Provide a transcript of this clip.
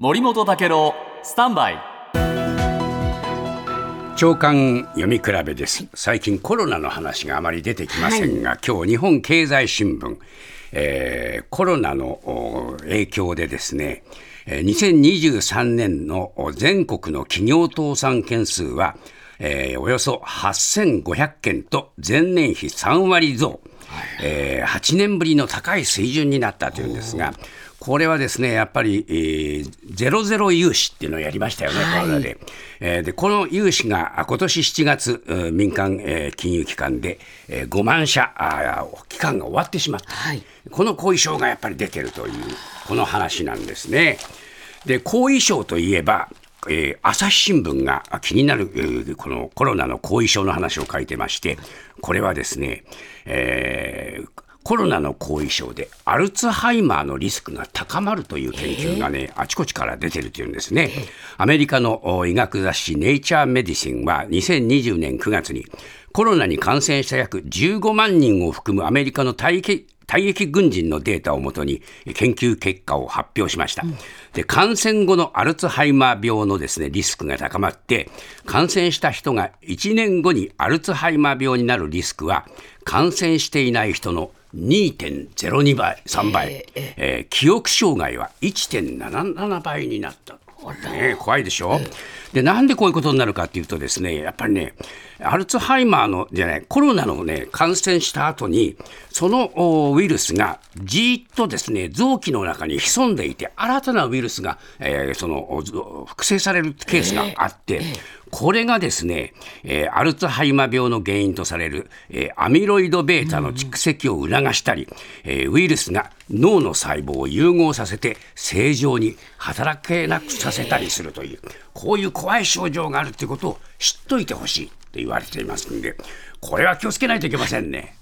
森本武郎スタンバイ。長官読み比べです。最近コロナの話があまり出てきませんが、今日日本経済新聞、えーコロナのお影響でですねえー2023年のお全国の企業倒産件数は、えーおよそ8500件と前年比3割増、えー8年ぶりの高い水準になったというんですが、これはですね、やっぱり、えーゼロゼロ融資っていうのをやりましたよね、コロナで。えーで、この融資があ今年7月、うん民間、えー金融機関で、えー5万社あー期間が終わってしまった。はいこの後遺症がやっぱり出てるという、この話なんですね。で、後遺症といえば、えー朝日新聞があ気になる、えーこのコロナの後遺症の話を書いてまして、これはですね、えーコロナの後遺症でアルツハイマーのリスクが高まるという研究がね、あちこちから出てるというんですね。アメリカのお医学雑誌ネイチャーメディシンは2020年9月にコロナに感染した約15万人を含むアメリカの退役退役軍人のデータをもとに研究結果を発表しました。で感染後のアルツハイマー病のですねリスクが高まって感染した人が1年後にアルツハイマー病になるリスクは感染していない人の2.02倍3倍、えー記憶障害は1.77倍になった。ね、怖いでしょ、でなんでこういうことになるかっていうとですねやっぱりねアルツハイマーのじゃないコロナのね感染した後にそのおウイルスがじーっとですね臓器の中に潜んでいて新たなウイルスが、えーその複製されるケースがあって、これがですね、えーアルツハイマー病の原因とされる、えーアミロイド β の蓄積を促したり、えーウイルスが脳の細胞を融合させて正常に働けなくさせたりするというこういう怖い症状があるということを知っといてほしいと言われていますんでこれは気をつけないといけませんね。